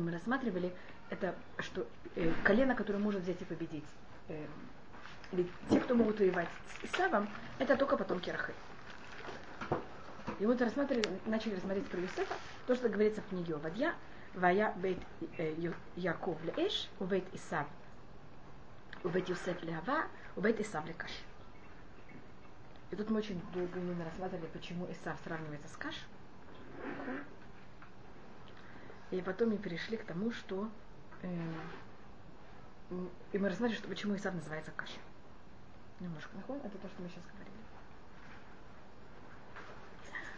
что мы рассматривали, это что э, колено, которое может взять и победить, э, или те, кто могут воевать с Исавом, это только потомки Рахель. И вот рассматривали, начали рассмотреть про Юсефа, то, что говорится в книге Овадья, Вая бейт э, Яков леэш, у бейт Исав, у бейт Юсеф леава, у бейт Исав лекаш. И тут мы очень долго именно рассматривали, почему Исав сравнивается с Каш. И потом мы перешли к тому, что э, и мы рассмотрели, что почему Исав называется Каш. Немножко нахон, это то, что мы сейчас говорили.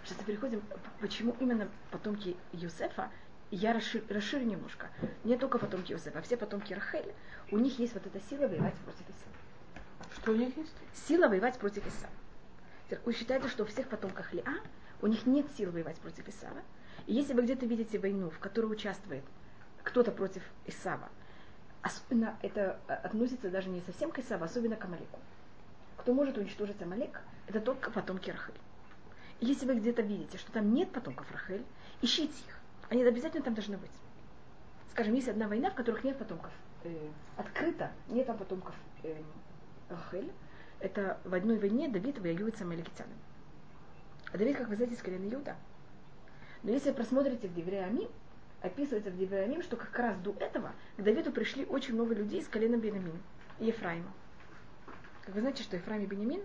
Сейчас переходим, почему именно потомки Юсефа, я расширю, расширю немножко. Не только потомки Юсефа, а все потомки Рахеля, у них есть вот эта сила воевать против Исава. Что у них есть? Сила воевать против Исава. Вы считаете, что у всех потомках Лиа у них нет сил воевать против Исава. И если вы где-то видите войну, в которой участвует кто-то против Исава, особенно это э, относится даже не совсем к Исаву, особенно к Амалеку. Кто может уничтожить Амалек, это только потомки Рахель. Если вы где-то видите, что там нет потомков Рахель, ищите их. Они обязательно там должны быть. Скажем, есть одна война, в которых нет потомков. Э, открыто нет там потомков э, Рахель. Это в одной войне Давид воюет с Амаликитянами. А Давид, как вы знаете, из колена Иуда. Но если вы просмотрите в Девреамим, описывается в Девреамим, что как раз до этого к Давиду пришли очень много людей из колена Бенамин и Ефраима. Как вы знаете, что Ефраим и Бенямин,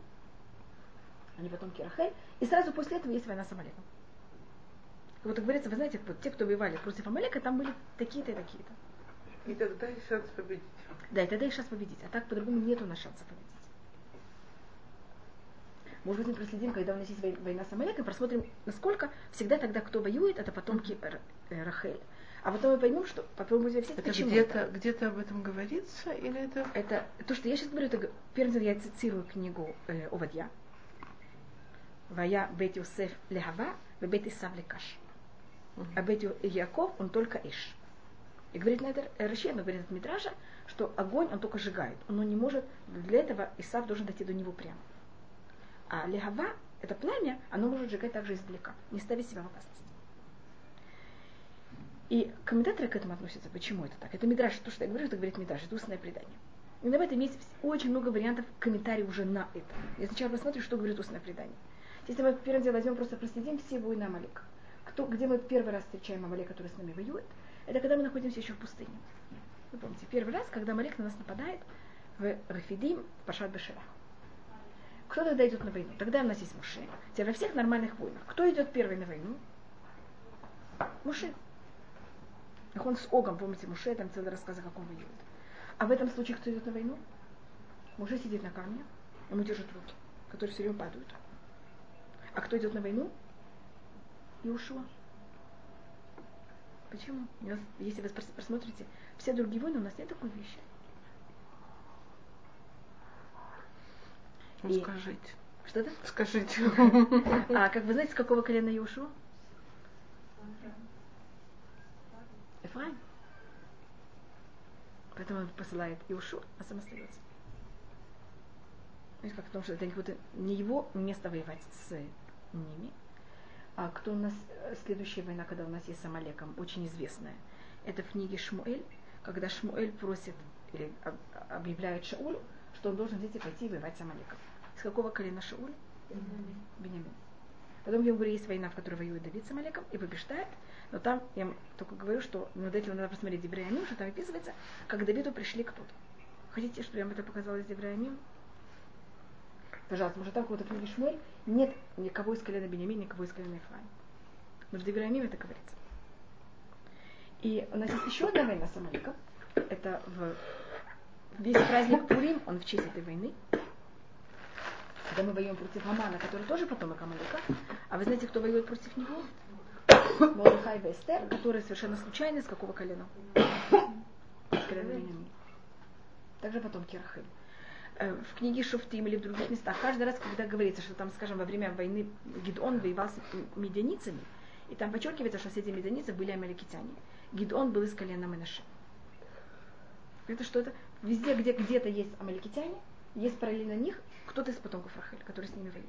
они потомки Рахель, и сразу после этого есть война с Амалеком. Как вот говорится, вы знаете, вот те, кто воевали против Амалека, там были такие-то и такие-то. И тогда есть шанс победить. Да, и тогда есть шанс победить. А так по-другому нет у нас шанса победить. Может быть, мы проследим, когда у нас есть война с Амалеком, просмотрим, насколько всегда тогда, кто воюет, это потомки э, Рахель. А потом мы поймем, что это почему. Где-то, это. где-то об этом говорится, или это... Это то, что я сейчас говорю, это первым я цитирую книгу э, Овадья. Вая бет Йосеф лехава, бет Исав лекаш. А бет Яков, он только Иш. И говорит на это Раши, но говорит от Мидража, что огонь он только сжигает. Он не может, для этого Исав должен дойти до него прямо. А легава, это пламя, оно может сжигать также издалека, не ставить себя в опасность. И комментаторы к этому относятся. Почему это так? Это Мидраш, то, что я говорю, это говорит Мидраш, это устное предание. И на этом есть очень много вариантов комментариев уже на это. Я сначала посмотрю, что говорит устное предание. Если мы первым делом возьмем, просто проследим все войны Амалека. Кто, где мы первый раз встречаем Амалек, который с нами воюет, это когда мы находимся еще в пустыне. Вы помните, первый раз, когда Амалек на нас нападает в Рафидим, в Пашат Бешерах. Кто тогда идет на войну? Тогда у нас есть Муше. Теперь во всех нормальных войнах. Кто идет первый на войну? Муше. Как он с Огом, помните, Муше, там целый рассказ, как он воюет. А в этом случае кто идет на войну? Муше сидит на камне, ему держат руки, которые все время падают. А кто идет на войну? Иушуа. Почему? Если вы посмотрите, все другие войны, у нас нет такой вещи. Ну, И... скажите. Что то Скажите. А как вы знаете, с какого колена Иошуа? Эфраим. Поэтому он посылает Иошу, а сам остается. Видите, как потому что это не его место воевать с ними. А кто у нас следующая война, когда у нас есть с Амалеком, очень известная. Это в книге Шмуэль, когда Шмуэль просит или объявляет Шаулю, что он должен взять и пойти воевать с Амалеком. С какого колена Шауль? Бенямин. Потом говорю, есть война, в которой воюет Давид с Амалеком и побеждает. Но там я только говорю, что над этим надо посмотреть Девреямим, что там описывается, как Давиду пришли кто-то. Хотите, чтобы я вам это показала из Девреямим? Пожалуйста, может там какого-то книги Шмель нет никого из колена Бенямин, никого из колена Ефраим. Но в Девреямим это говорится. И у нас есть еще одна война с Амаликом. Это в весь праздник Пурим, он в честь этой войны. Когда мы воюем против Амана, который тоже потомок Амалика. А вы знаете, кто воюет против него? Мордыхай и Эстер, которые совершенно случайно, с какого колена? Также потом Керахим. Э, в книге Шуфтим или в других местах, каждый раз, когда говорится, что там, скажем, во время войны Гидон воевал с медианицами, и там подчеркивается, что все эти медианицы были амаликитяне. Гидон был из колена Менаше. Это что это? Везде, где где-то есть амаликитяне, есть параллельно них кто-то из потомков Рахель, который с ними воюет.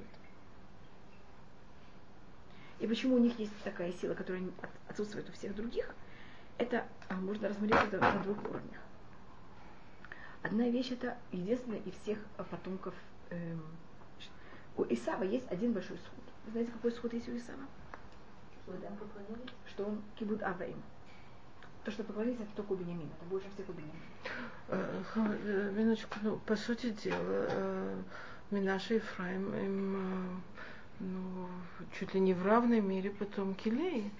И почему у них есть такая сила, которая отсутствует у всех других? это а, можно рассмотреть это на двух уровнях. Одна вещь это единственная из всех потомков эм, у Исава есть один большой сход. Вы знаете, какой сход есть у Исава? Что он кибуд аваим. То, что поклонились, это только у Бениамина. Это больше всех у Бениамина. Э, э, минуточку, ну, по сути дела, э, Минаша и Ефраим им ну, чуть ли не в равной мере потомки Леи.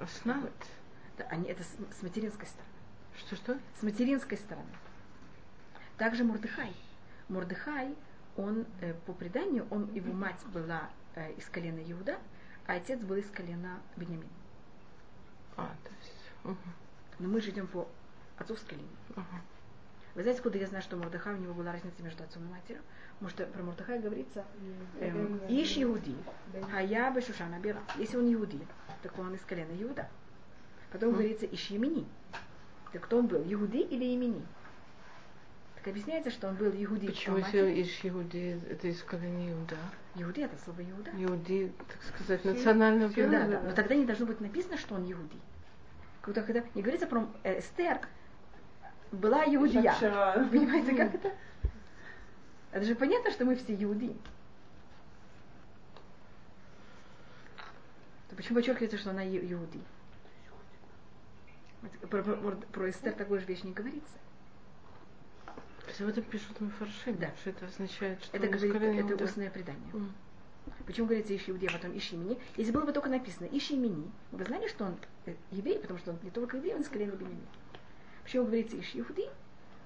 Основать. Да, они, это с, с материнской стороны. Что-что? С материнской стороны. Также Мурдыхай. Мурдыхай, он э, по преданию, он, его мать была э, из колена Иуда, а отец был из колена Бениамин. А, то есть... Угу. Но мы же идем по отцовской линии. Угу. Вы знаете, откуда я знаю, что Мурдыхай, у него была разница между отцом и матерью? Потому что про Мурдыхай говорится, эм, Иш Иуди, а я бы Шушана Бира. Если он Иуди, так он из колена Иуда. Потом говорится Иш Емини. Так кто он был, Иуди или Емини? Так объясняется, что он был Иуди. Почему если Иш Иуди, это из колена Иуда? Иуди это слово Иуда. Иуди, так сказать, национального Да, да, но тогда не должно быть написано, что он Иуди. Когда, когда не говорится про э, Эстер, была иудия. Понимаете, как это? Это же понятно, что мы все иуди. То почему подчеркивается, что она иуди? Про, про, про Эстер такой же вещь не говорится. То есть об этом пишут Мефаршим, да. что это означает, что это, говорит, это да. устное предание. Mm. Почему говорится Иши Иудея, потом Иши имени? Если было бы только написано Иши имени, вы знали, что он э, еврей, потому что он не только еврей, он из колена Бенемина. Почему говорится Иш Иуди?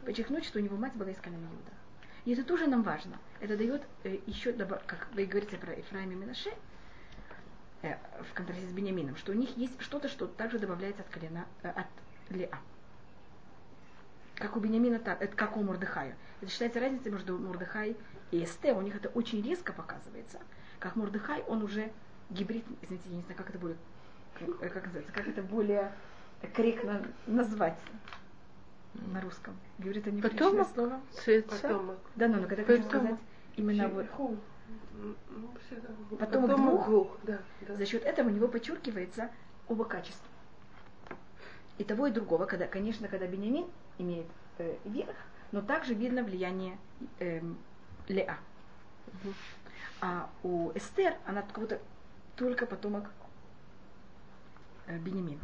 Подчеркнуть, что у него мать была из колена Иуда. И это тоже нам важно. Это дает э, еще, как вы говорите про Ефраим и Минаше, э, в контрасте с Бениамином, что у них есть что-то, что также добавляется от колена, э, от Леа. Как у Бениамина, так, это как у Мурдыхая. Это считается разница между Мурдыхай и Эсте. У них это очень резко показывается. Как Мурдыхай, он уже гибрид, извините, я не знаю, как это будет, как, как называется, как это более корректно назвать на русском. Говорит, это не Потомок? слово. Потомок. Да, но, но когда хочу сказать именно вот потомок двух, двух да, да. за счет этого у него подчеркивается оба качества. И того, и другого, когда, конечно, когда Бениамин имеет э, верх, но также видно влияние э, Леа. Угу. А у Эстер она как будто только потомок э, Бениамина.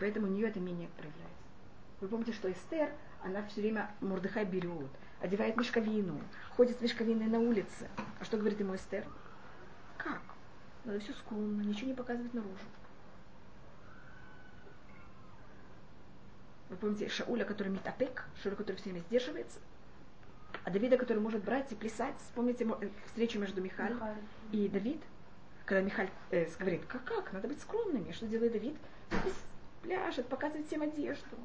Поэтому у нее это менее проявляется. Вы помните, что Эстер, она все время Мурдыхай берет, одевает мешковину, ходит с мешковиной на улице. А что говорит ему Эстер? Как? Надо все скромно, ничего не показывать наружу. Вы помните Шауля, который метапек, Шауля, который все время сдерживается, а Давида, который может брать и плясать. Вспомните э, встречу между Михаль и Давид, когда Михаль э, говорит, как, как, надо быть скромными. Что делает Давид? пляшет, показывает всем одежду.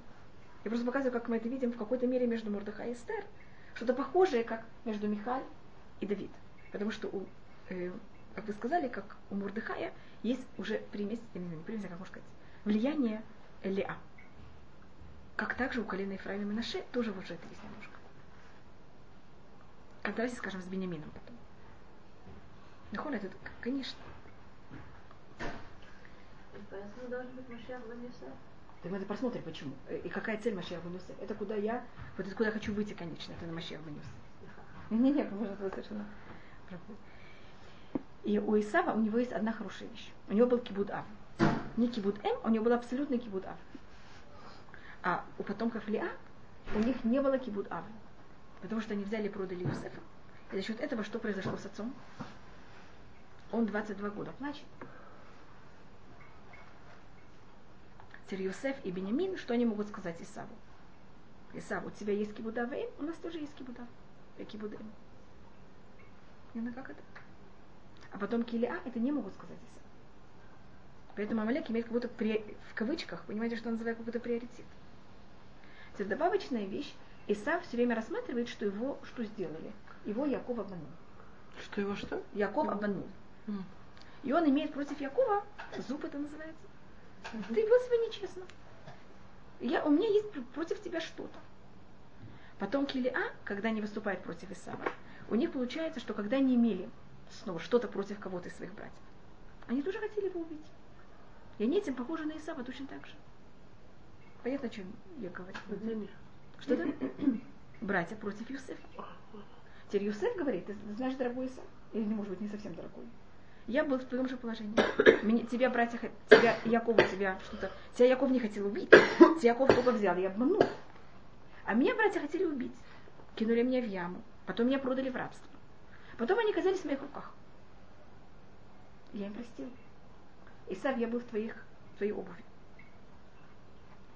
Я просто показываю, как мы это видим в какой-то мере между Мордыхай и Эстер. Что-то похожее, как между Михаль и Давид. Потому что, у, э, как вы сказали, как у Мордыхая есть уже примесь, не примесь, а как можно сказать, влияние Леа. Как также у колена Ефраима и Минаше тоже вот это есть немножко. В контрасте, скажем, с Бениамином потом. Нахон это, конечно. Поэтому должен быть Машиах бен Так мы это посмотрим, почему. И какая цель Машиах бен Это куда я, вот это куда я хочу выйти, конечно, это на Машиах бен Не, не, может быть совершенно И у Исава у него есть одна хорошая вещь. У него был кибуд Ав. Не кибуд М, у него был абсолютный кибуд Ав. А у потомков Лиа у них не было кибуд Ав. Потому что они взяли и продали Юсефа. И за счет этого что произошло с отцом? Он 22 года плачет. Теперь Йосеф и Бенямин, что они могут сказать Исаву? Исав, у тебя есть кибудавейм, у нас тоже есть кибудав. И кибудэм. Именно как это? А потом Килиа это не могут сказать Исав. Поэтому Амалек имеет как будто при, в кавычках, понимаете, что он называет как будто приоритет. Это добавочная вещь. Исав все время рассматривает, что его что сделали. Его Яков обманул. Что его что? Яков обманул. Mm. И он имеет против Якова, зуб это называется, ты вел себя нечестно. Я, у меня есть против тебя что-то. Потом Килиа, когда они выступают против Исава, у них получается, что когда они имели снова что-то против кого-то из своих братьев, они тоже хотели его убить. И они этим похожи на Исава точно так же. Понятно, о чем я говорю? Что это? Братья против Юсефа. Теперь Юсеф говорит, ты знаешь, дорогой Исав? Или, может быть, не совсем дорогой. Я был в твоем же положении. Меня, тебя, братья, тебя, Яков, тебя что-то... Тебя Яков не хотел убить. Тебя Яков только взял и обманул. А меня братья хотели убить. Кинули меня в яму. Потом меня продали в рабство. Потом они оказались в моих руках. Я им простил. Исав, я был в твоих, в твоей обуви.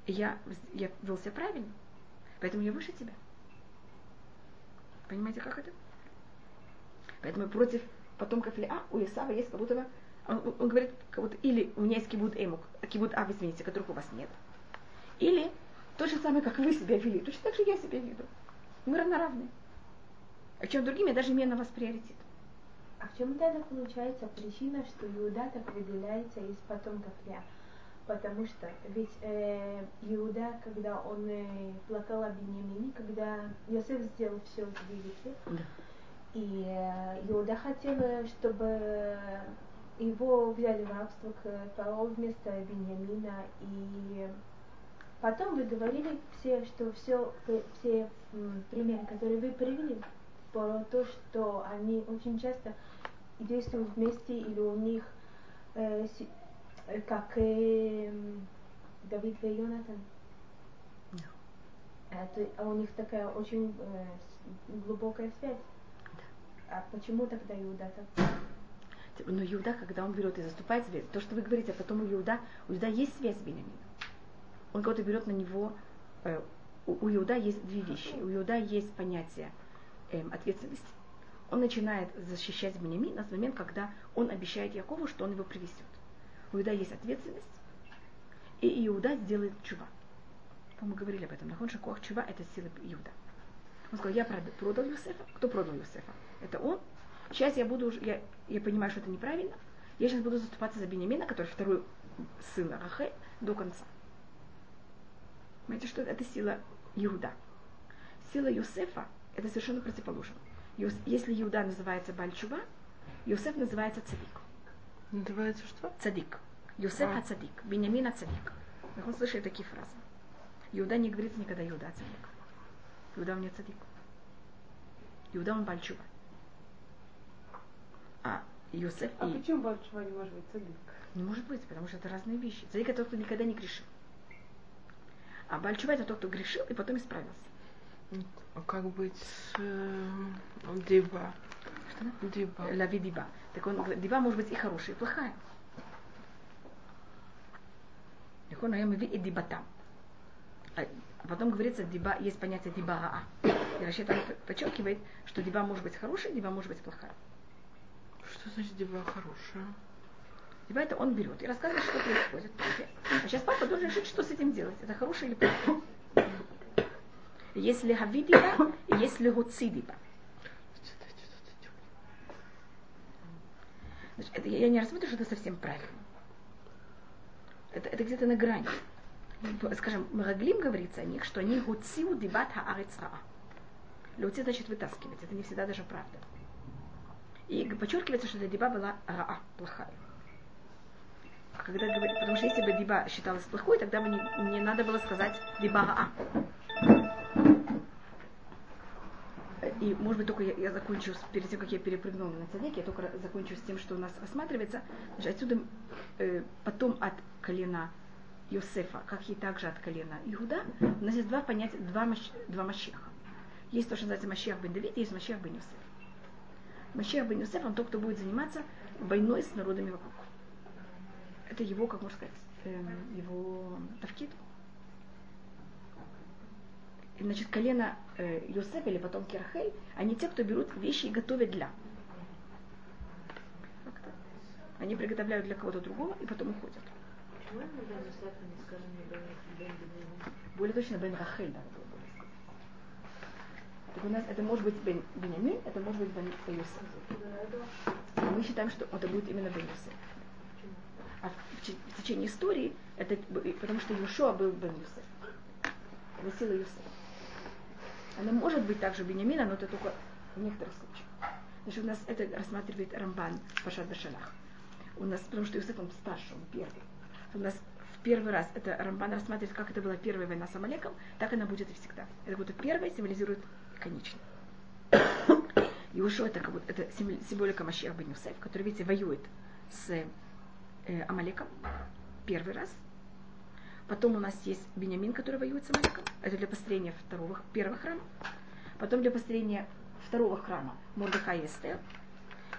Я, я вел себя правильно. Поэтому я выше тебя. Понимаете, как это? Поэтому против потомков Леа у Исава есть как будто бы, он, он говорит, как будто, или у меня есть кибуд эмук, кибуд ав, извините, которых у вас нет. Или то же самое, как вы себя вели, точно так же я себя веду. Мы равноравны. А чем другим я даже имею на вас приоритет. А в чем тогда получается причина, что Иуда так выделяется из потомков Леа? Потому что ведь э, Иуда, когда он э, плакал о Бениамине, когда Иосиф сделал все эти вещи, да. и э, Иуда хотел, чтобы его взяли в рабство к фараону вместо Бениамина, и потом вы говорили все, что все, все примеры, которые вы привели, про то, что они очень часто действуют вместе или у них э, э, как э, Давид и Йонатан. No. Это, а у них такая очень э, глубокая связь. А почему тогда Иуда так? Но Иуда, когда он берет и заступает себе, то, что вы говорите, а потом у Иуда, у Иуда есть связь с Бениамином. Он кого-то берет на него, э, у, у Иуда есть две вещи. У Иуда есть понятие эм, ответственности. Он начинает защищать Бенямина с момента, когда он обещает Якову, что он его привезет. У Иуда есть ответственность, и Иуда сделает чува. Мы говорили об этом. Нахон Шакуах чува – это сила Иуда. Он сказал, я продал Юсефа. Кто продал Юсефа? Это он. Сейчас я буду я, я понимаю, что это неправильно. Я сейчас буду заступаться за Бенемина, который второй сын Рахель, до конца. Понимаете, что это сила Иуда. Сила Юсефа это совершенно противоположно. Если Иуда называется Бальчува, Йосеф называется Цадик. Называется что? Цадик. Йосеф а. Цадик. Бенямин Цадик. Мы слышали такие фразы. Иуда не говорится никогда Иуда Цадик. Иуда меня Цадик. Иуда он Бальчува. А Йосеф а и... почему Бальчува не может быть Цадик? Не может быть, потому что это разные вещи. Цадик это тот, кто никогда не грешил. А Бальчува это тот, кто грешил и потом исправился. А как быть с э, Диба? Что? Диба. Лави Диба. Так он говорит, Диба может быть и хорошая, и плохая. Так он и Диба там. А потом говорится, диба, есть понятие диба раа. И Рашид там подчеркивает, что диба может быть хорошая, диба может быть плохая. Что значит диба хорошая? Диба это он берет и рассказывает, что происходит. А сейчас папа должен решить, что с этим делать. Это хорошее или плохое. Есть лехавидиба и есть лехуцидиба. это, я не рассмотрю, что это совсем правильно. Это, это где-то на грани. Скажем, Мараглим говорится о них, что они гуциу дибат хаарец раа. Леути значит вытаскивать. Это не всегда даже правда. И подчеркивается, что эта диба была раа, плохая. А когда говорит, потому что если бы диба считалась плохой, тогда бы не, не надо было сказать диба раа. И, может быть, только я, я закончу, перед тем, как я перепрыгнула на цадик, я только закончу с тем, что у нас рассматривается. Значит, отсюда э, потом от колена Йосефа, как и также от колена Иуда, у нас есть два понятия, два, маш, два Машеха. Есть то, что называется Машех бен Давид, есть Машех бен Йосеф. Машех бен Йосеф, он тот, кто будет заниматься войной с народами вокруг. Это его, как можно сказать, э, его тавкид значит, колено э, Юсеф или потом Керхель, они те, кто берут вещи и готовят для. Они приготовляют для кого-то другого и потом уходят. Юсеф Более точно Бен Рахель сказать. Так у нас это может быть Бен Бенямин, это может быть Бен Юсеф. Мы считаем, что это будет именно Бен Юсеф. А в, в течение истории это потому что Юшуа был Бен Юсеф. Это сила Юсефа. Она может быть также Бенямина, но это только в некоторых случаях. Значит, у нас это рассматривает Рамбан Пашат Башалах. У нас, потому что Иосиф он старше, он первый. У нас в первый раз, это Рамбан рассматривает, как это была первая война с Амалеком, так она будет и всегда. Это будто первая символизирует конечный. Иошуа это как будто, это символика Машиах бен который, видите, воюет с э, Амалеком первый раз. Потом у нас есть Бениамин, который воюет с Амалеком. Это для построения второго, первого храма. Потом для построения второго храма Мордыхай и Эстер.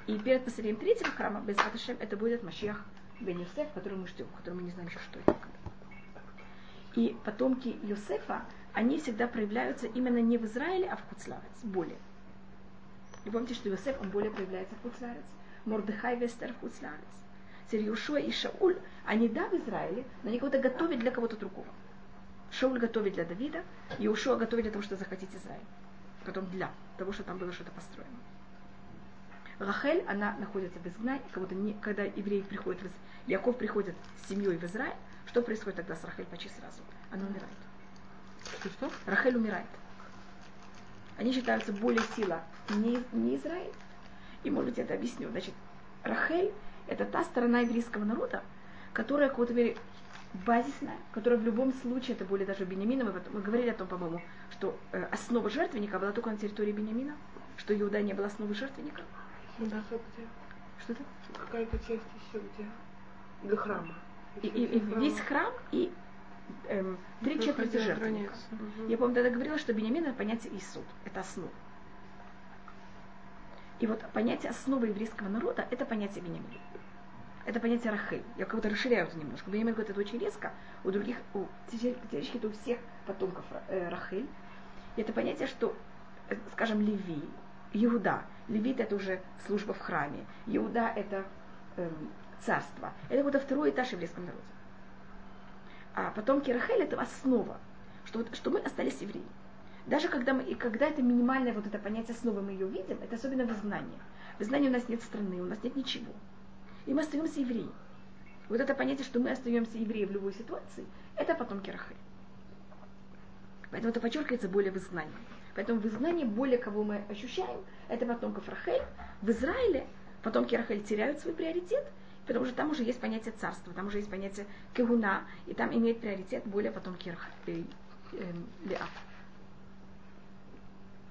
И перед построением третьего храма, без это будет Машиах бен Юсеф, который мы ждем, который мы не знаем еще, что это. И потомки Юсефа, они всегда проявляются именно не в Израиле, а в Хуцларец, более. И помните, что Иосиф, он более проявляется в Хуцларец. Мордыхай Вестер в Хуцларец. Сирьюшуа и Шауль, они да в Израиле, но они кого-то готовят для кого-то другого. Шауль готовит для Давида, и Ушуа готовит для того, что захотеть Израиль. Потом для того, что там было что-то построено. Рахель, она находится в изгнании, будто не, когда евреи приходят, в, Яков приходит с семьей в Израиль, что происходит тогда с Рахель почти сразу? Она умирает. Что, что? Рахель умирает. Они считаются более сила не, не Израиль. И, может быть, я это объясню. Значит, Рахель – это та сторона еврейского народа, которая, какой-то мере, базисная, которая в любом случае, это более даже Бениамина, мы, говорили о том, по-моему, что э, основа жертвенника была только на территории Бениамина, что Иуда не была основой жертвенника. Да, где? Что это? Какая-то часть еще где? Для храма. И, и, и весь храм и эм, три четверти жертвенника. Угу. Я, помню, тогда говорила, что Бениамин это понятие Исуд, это основа. И вот понятие основы еврейского народа это понятие Бениамина. Это понятие Рахель. Я как будто расширяю это немножко. Бениамин говорит это очень резко. У других, у теоретически это у всех потомков э, Рахель. И это понятие, что, э, скажем, Леви, Иуда. Левит это уже служба в храме. Иуда это эм, царство. Это вот второй этаж еврейского народа. А потомки Рахель это основа, что, вот, что мы остались евреи. Даже когда, мы, и когда это минимальное вот это понятие основы мы ее видим, это особенно в изгнании. В изгнании у нас нет страны, у нас нет ничего. И мы остаемся евреи. Вот это понятие, что мы остаемся евреи в любой ситуации, это потомки Рахель. Поэтому это подчеркивается более в изгнании. Поэтому в изгнании более кого мы ощущаем, это потомков Рахель. В Израиле потомки Рахель теряют свой приоритет, потому что там уже есть понятие царства, там уже есть понятие кегуна, и там имеет приоритет более потомки Рахель, э, э.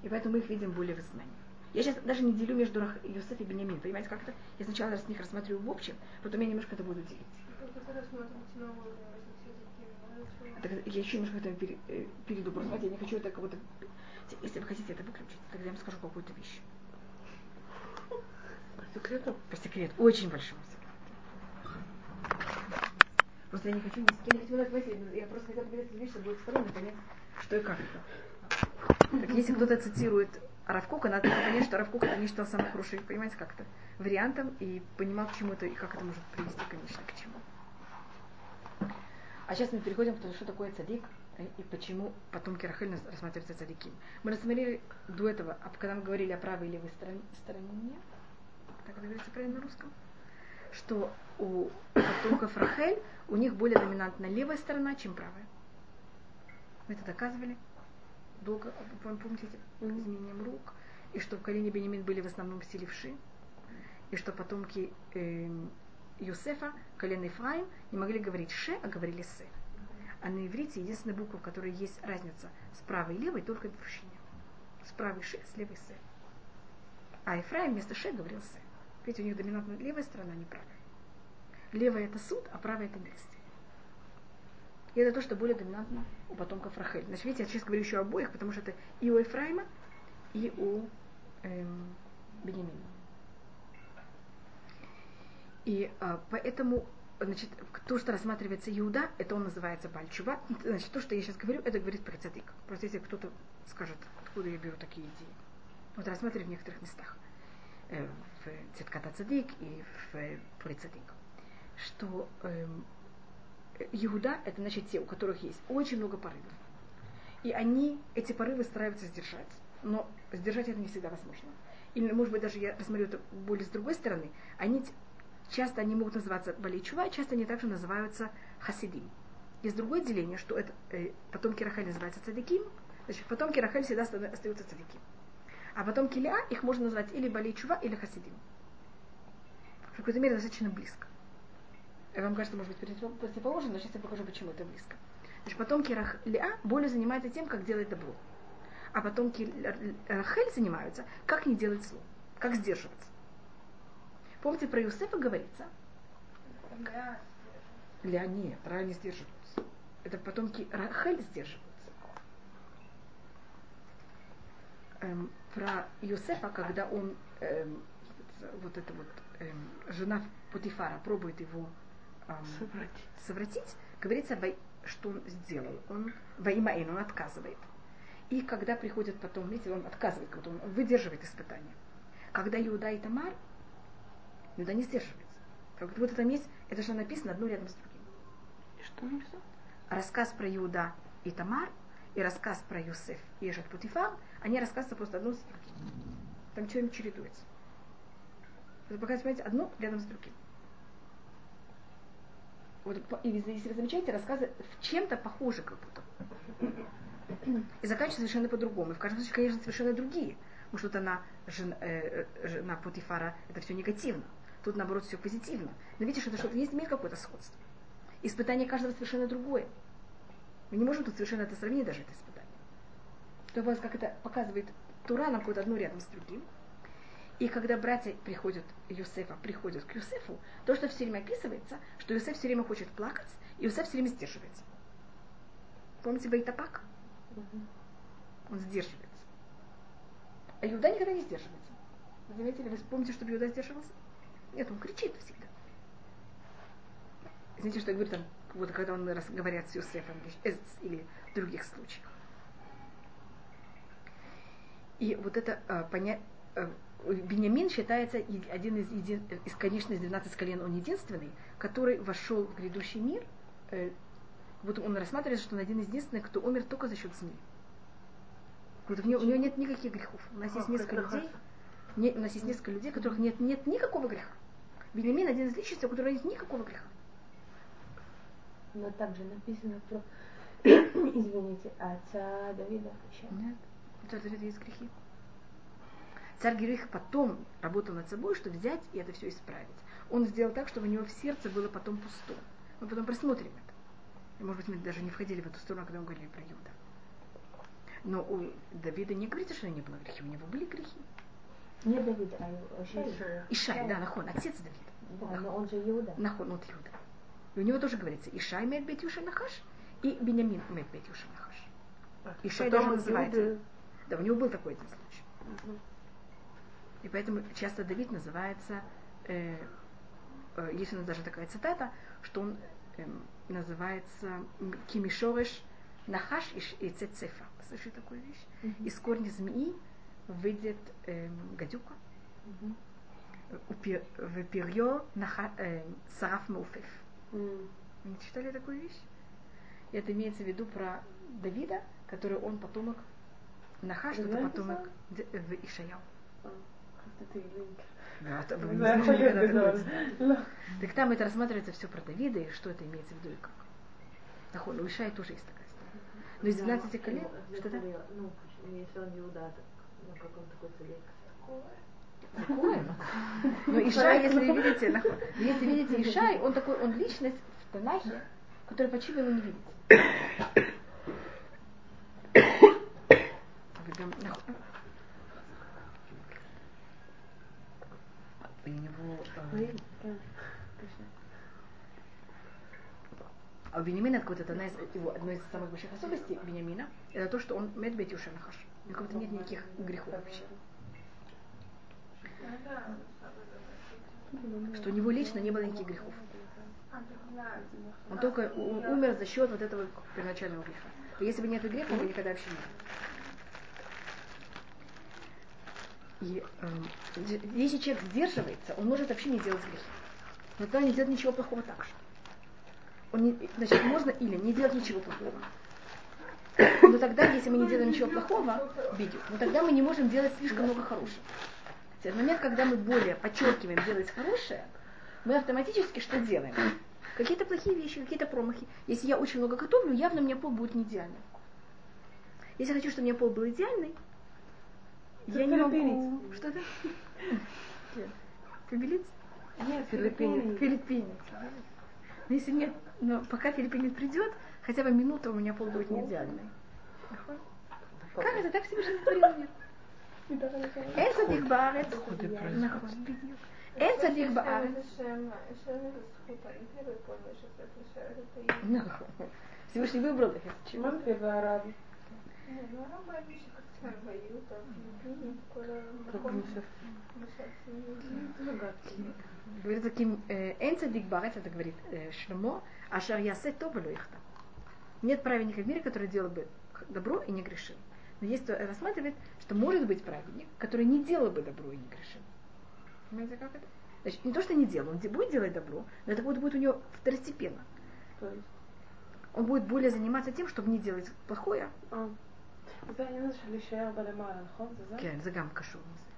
И поэтому мы их видим более в изгнании. Я сейчас даже не делю между Рах... Юсеф и Бенямин. Понимаете, как это? Я сначала раз них рассматриваю в общем, потом я немножко это буду делить. Так, я еще немножко это пере, э, перейду. Просто знаете, я не хочу это кого-то... Если вы хотите это выключить, тогда я вам скажу какую-то вещь. По секрету? По секрету. Очень большому секрету. Просто я не хочу, я не хочу я просто хотела эту вещь, чтобы будет сторонно понять, что и как это. Так если кто-то цитирует Равкука, надо понять, что Равкук это не считал самым хорошим, понимаете, как это, вариантом, и понимал, к чему это, и как это может привести, конечно, к чему. А сейчас мы переходим к тому, что такое цадик, и почему потомки Рахель рассматриваются цадиким. Мы рассмотрели до этого, когда мы говорили о правой и левой стороне, так говорится правильно на русском, что у потомков Рахель у них более доминантна левая сторона, чем правая. Мы это доказывали долго, помните, изменением рук, и что в колене Бенемин были в основном силевши, и что потомки э, Юсефа, колен Ифраим, не могли говорить ше, а говорили се. А на иврите единственная буква, в которой есть разница с правой и левой, только в рушине. С правой ше, с левой се. А Ефраим вместо ше говорил се. Видите, у них доминантна левая сторона, а не правая. Левая это суд, а правая это милость. И это то, что более доминантно у потомков Рахель. Значит, видите, я сейчас говорю еще обоих, потому что это и у Ефраима, и у эм, Бенемина. И а, поэтому, значит, то, что рассматривается Иуда, это он называется Бальчува. Значит, то, что я сейчас говорю, это говорит про цадик. Просто если кто-то скажет, откуда я беру такие идеи. Вот рассматриваю в некоторых местах. Э, в Цитката Цадик и в Прицадик. Что эм, Иуда это значит те, у которых есть очень много порывов. И они эти порывы стараются сдержать. Но сдержать это не всегда возможно. Или, может быть, даже я рассмотрю это более с другой стороны. Они часто они могут называться Баличува, часто они также называются Хасидим. Есть другое деление, что это э, потомки Рахаль называются цадиким, значит, потомки Рахаль всегда остаются цадиким. А потомки Лиа их можно назвать или Баличува, или Хасидим. В какой-то мере достаточно близко. Вам кажется, может быть, противоположно, но сейчас я покажу, почему это близко. Значит, потомки Рах... Леа более занимаются тем, как делать добро. А потомки Рахель занимаются, как не делать зло, как сдерживаться. Помните, про Юсефа говорится? Леа нет, Ра не сдерживаются. Это потомки Рахель сдерживаются. Эм, про Юсефа, когда он эм, вот эта вот эм, жена Путифара пробует его эм, совратить. совратить, говорится, что он сделал. Он во имя он отказывает. И когда приходит потом, видите, он отказывает, когда он выдерживает испытания. Когда Иуда и Тамар, Иуда не сдерживается. Как вот это есть, это же написано одно рядом с другим. И что написано? Рассказ про Иуда и Тамар и рассказ про Юсеф и Эжет Путифар, они рассказываются просто одно с другим. Там что-нибудь чередуется. Это показывает, понимаете, одно рядом с другим. Вот, и если вы замечаете, рассказы в чем-то похожи как будто. И заканчиваются совершенно по-другому. И в каждом случае, конечно, совершенно другие. Потому что вот она, жена, э, э, жена Путифара, это все негативно. Тут, наоборот, все позитивно. Но что это что-то есть, имеет какое-то сходство. Испытание каждого совершенно другое. Мы не можем тут совершенно это сравнить, даже это испытание. То вас как это показывает Тура, нам какое-то одно рядом с другим. И когда братья приходят, Юсефа приходят к Юсефу, то, что все время описывается, что Юсеф все время хочет плакать, и Юсеф все время сдерживается. Помните Байтапак? Он сдерживается. А Иуда никогда не сдерживается. Вы заметили, вы помните, чтобы Иуда сдерживался? Нет, он кричит всегда. Знаете, что я говорю там, вот когда он раз говорят с Юсефом или в других случаях. И вот это а, понять, а, Бенямин считается один из, един, из, конечно, из 12 колен, он единственный, который вошел в грядущий мир. Э, вот он рассматривается, что он один из единственных, кто умер только за счет змеи. Вот у него, у него нет никаких грехов. У нас есть несколько людей, не, у нас есть несколько людей, у которых нет, нет никакого греха. Бенямин один из личностей, у которого нет никакого греха. Но также написано про, извините, отца Давида. Нет, у отца Давида есть грехи. Царь Герих потом работал над собой, чтобы взять и это все исправить. Он сделал так, чтобы у него в сердце было потом пусто. Мы потом просмотрим это. И, может быть, мы даже не входили в эту сторону, когда мы говорили про Юда. Но у Давида не говорится, что не было грехи. У него были грехи. Не Давид, а Ишай. Ишай, да, Нахон, отец Давида. Да, но он же Иуда. Нахон, вот Иуда. И у него тоже говорится, Ишай имеет Бетюша Нахаш, и Бенямин имеет Бетюша Нахаш. Ишай даже называется. Да, у него был такой один случай. Угу. И поэтому часто Давид называется, э, э, есть у нас даже такая цитата, что он э, называется Кимишореш Нахаш и Цецефа. Слышали такую вещь? Mm-hmm. Из корня змеи выйдет э, гадюка. Mm-hmm. В перье э, сараф мауфев. Mm. Вы не читали такую вещь? И это имеется в виду про Давида, который он потомок Нахаш, это потомок в Ишаяу. Mm. Да, это вы не никогда Так там это рассматривается все про Давида и что это имеется в виду и как. Так, у Ишая тоже есть такая история. Но из 12 колен, что да? Ну, если он Иуда, ну, как он такой целик. Такое? Но Ишай, если видите, если видите Ишай, он такой, он личность в Танахе, которая почему его не видите. у него... Э, а у Бенемина какой-то одна из его одной из самых больших особенностей Бенемина это то, что он медбет Юшанахаш. У него нет никаких грехов вообще. Что у него лично не было никаких грехов. Он только умер за счет вот этого первоначального греха. И если бы нет греха, он бы никогда вообще не был. И э, если человек сдерживается, он может вообще не делать грехи. Но тогда не делать ничего плохого так же. Он не, значит, можно или не делать ничего плохого. Но тогда, если мы не делаем ничего плохого, видео, но тогда мы не можем делать слишком много хорошего. В момент, когда мы более подчеркиваем делать хорошее, мы автоматически что делаем? Какие-то плохие вещи, какие-то промахи. Если я очень много готовлю, явно у меня пол будет не идеальный. Если я хочу, чтобы у меня пол был идеальный, я не могу. Что это? Филиппинец? Нет, филиппинец. Филиппинец. Но если нет, но пока Филиппин придет, хотя бы минута у меня пол будет не идеальной. Как это? Так Всевышний сотворил мир. אין צדיק בארץ, נכון, בדיוק. אין צדיק בארץ. נכון. Всевышний выбрал их. Чего? Говорит таким э, Энца Дигбар, это говорит э, Шлемо, а Ясе Тобелю их там. Нет праведника в мире, который делал бы добро и не грешил. Но есть кто рассматривает, что может быть праведник, который не делал бы добро и не грешил. Понимаете, как это? Значит, не то, что не делал, он будет делать добро, но это будет, будет у него второстепенно. То есть? Он будет более заниматься тем, чтобы не делать плохое, а. זה העניין הזה של להישאר בלמעלה, נכון? זה זה? כן, זה גם קשור לזה.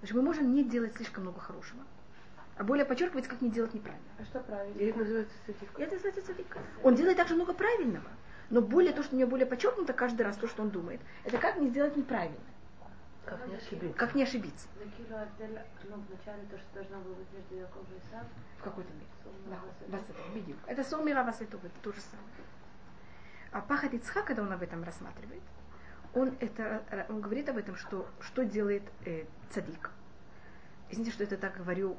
Значит, мы можем не делать слишком много хорошего, а более подчеркивать, как не делать неправильно. А что правильно? И это называется цадик. И это называется цадик. Он делает также много правильного, но более то, что у него более подчеркнуто каждый раз то, что он думает, это как не сделать неправильно, Как не ошибиться. как не ошибиться זה כאילו ההבדל, ну, вначале то, что должно было быть между Яков и Исав, в какой-то мере. Сумма Да, Васетов, бедюк. Это Сомира Васетов, это то же самое. А Пахат Ицхак, когда он об этом рассматривает, он, это, он говорит об этом, что, что делает э, цадик. Извините, что это так говорю.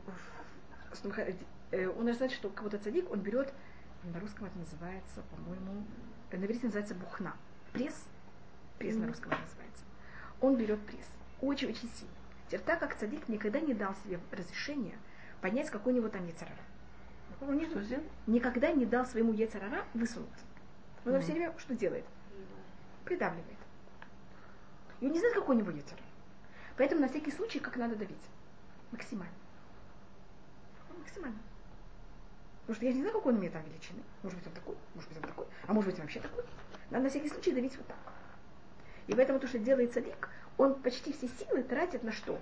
с- э, Он рассматривает, что кого-то цадик, он берет, на русском это называется, по-моему, э, на иврите называется бухна. Пресс. Пресс на русском это называется. Он берет пресс. Очень-очень сильно. Теперь так как цадик никогда не дал себе разрешения понять, какой у него там яцерара. Он не- никогда не дал своему яцерара высунуться. Он все время что делает? Придавливает. И он не знает, какой у него яцерара. Поэтому на всякий случай, как надо давить? Максимально. Максимально. Потому что я не знаю, какой он имеет там величины. Может быть, он такой, может быть, он такой, а может быть, он вообще такой. Надо на всякий случай давить вот так. И поэтому то, что делает садик, он почти все силы тратит на что?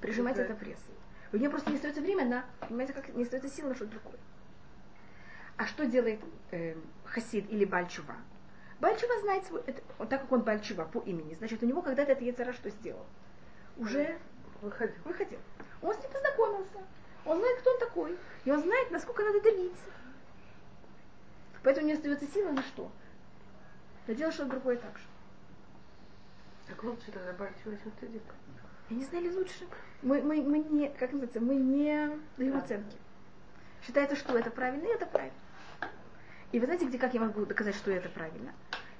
Прижимать это прессом. У него просто не остается время на, понимаете, как не остается сил на что-то другое. А что делает э, Хасид или Бальчува? Бальчува знает свой, это, он, так как он Бальчува по имени, значит, у него когда-то этот Ецара что сделал? Уже Выходил. выходил. Он с ним познакомился. Он знает, кто он такой. И он знает, насколько надо давить. Поэтому не остается сила на что? На делать что-то другое так же. Так лучше тогда брать чем цадик. Я не знаю, ли лучше. Мы, мы, мы не, как называется, мы не даем оценки. Считается, что это правильно, и это правильно. И вы знаете, где, как я могу доказать, что это правильно?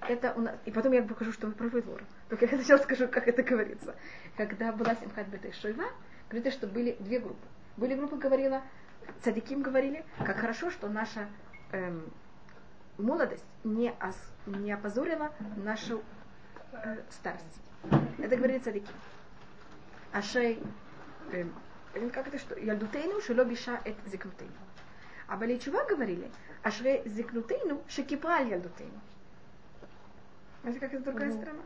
Это у нас, и потом я покажу, что вы правы, Лора. Только я сначала скажу, как это говорится. Когда была Симхат Бета Шойва, говорится, что были две группы. Были группы, говорила, цадиким говорили, как хорошо, что наша эм, молодость не, ос, не опозорила нашу э, старость. Это говорили цадиким. Ашей, эм, э, как это что? Ялдутейну, шело биша эт зикнутейну. А Балейчува говорили, ашре зикнутейну, шекипра аль ялдутейну. Знаете, как это другая сторона?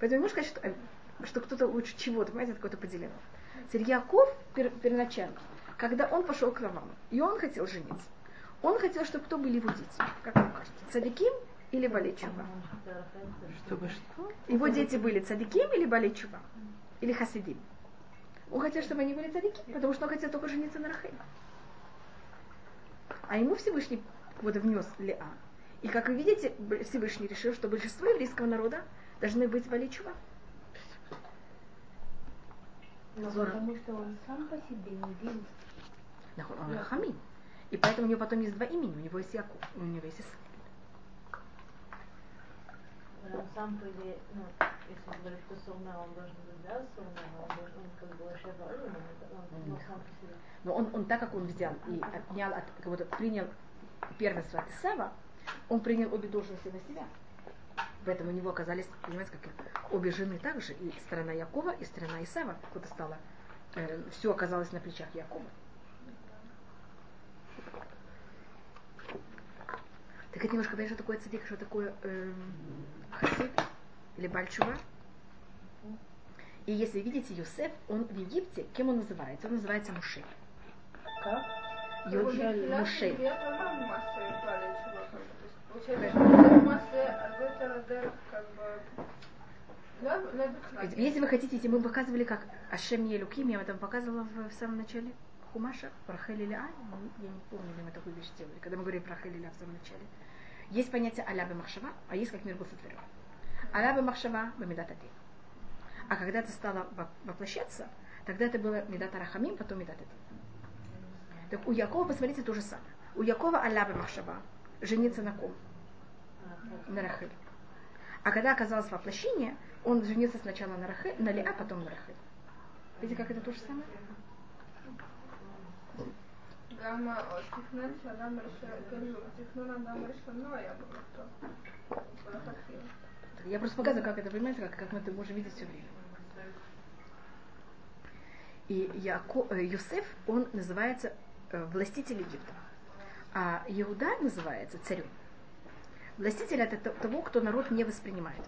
Поэтому не можно сказать, что, что кто-то лучше чего-то, понимаете, это какое-то поделение. Теперь Яков пер, первоначально, когда он пошел к Лавану, и он хотел жениться, он хотел, чтобы кто были его дети, как вам кажется, цадиким или Балейчува? Чтобы что? Его дети были цадиким или Балейчува? Или Хасидим? Он хотел, чтобы они были цадики, потому что он хотел только жениться на Рахеле. А ему Всевышний вот внес Леа. И как вы видите, Всевышний решил, что большинство еврейского народа должны быть Баличува. Но потому что он сам по себе не дин. Он Рахамин. И поэтому у него потом есть два имени. У него есть Яков, и у него есть. Он сам, по идее, ну, если говорить, что Саумер, он должен быть, да, Саумер, он должен, он как бы Шева Алина, он, он сам по себе. Но он, он так как он взял и отнял, от, как будто принял первенство от Исава, он принял обе должности на себя. Поэтому у него оказались, понимаете, как обе жены также, и сторона Якова, и сторона Исава, это стало, э, все оказалось на плечах Якова. Так это немножко, понимаешь, что такое цадик, что такое эм, хасид или бальчува. И если видите, Юсеф, он в Египте, кем он называется? Он называется Муше. Как? Ю- Муше. Если вы хотите, мы показывали, как Ашем Елуким, я вам показывала в, самом начале. Хумаша про Ай, ну, я не помню, ли мы такую вещь делали, когда мы говорим про Рахель или в самом начале. Есть понятие аляба махшава, а есть как мир был сотворен. Аляба махшава бамидат один. А когда это стало воплощаться, тогда это было медат рахамим, потом медат один. Так у Якова, посмотрите, то же самое. У Якова аляба махшава, жениться на ком? На Рахель. А когда оказалось воплощение, он женился сначала на, Рахе, на Леа, потом на Рахель. Видите, как это то же самое? Я просто показываю, как это понимаете, как, как мы это можем видеть все время. И Яко, э, Юсеф, он называется э, властитель Египта. А Иуда называется царем. Властитель это того, кто народ не воспринимает.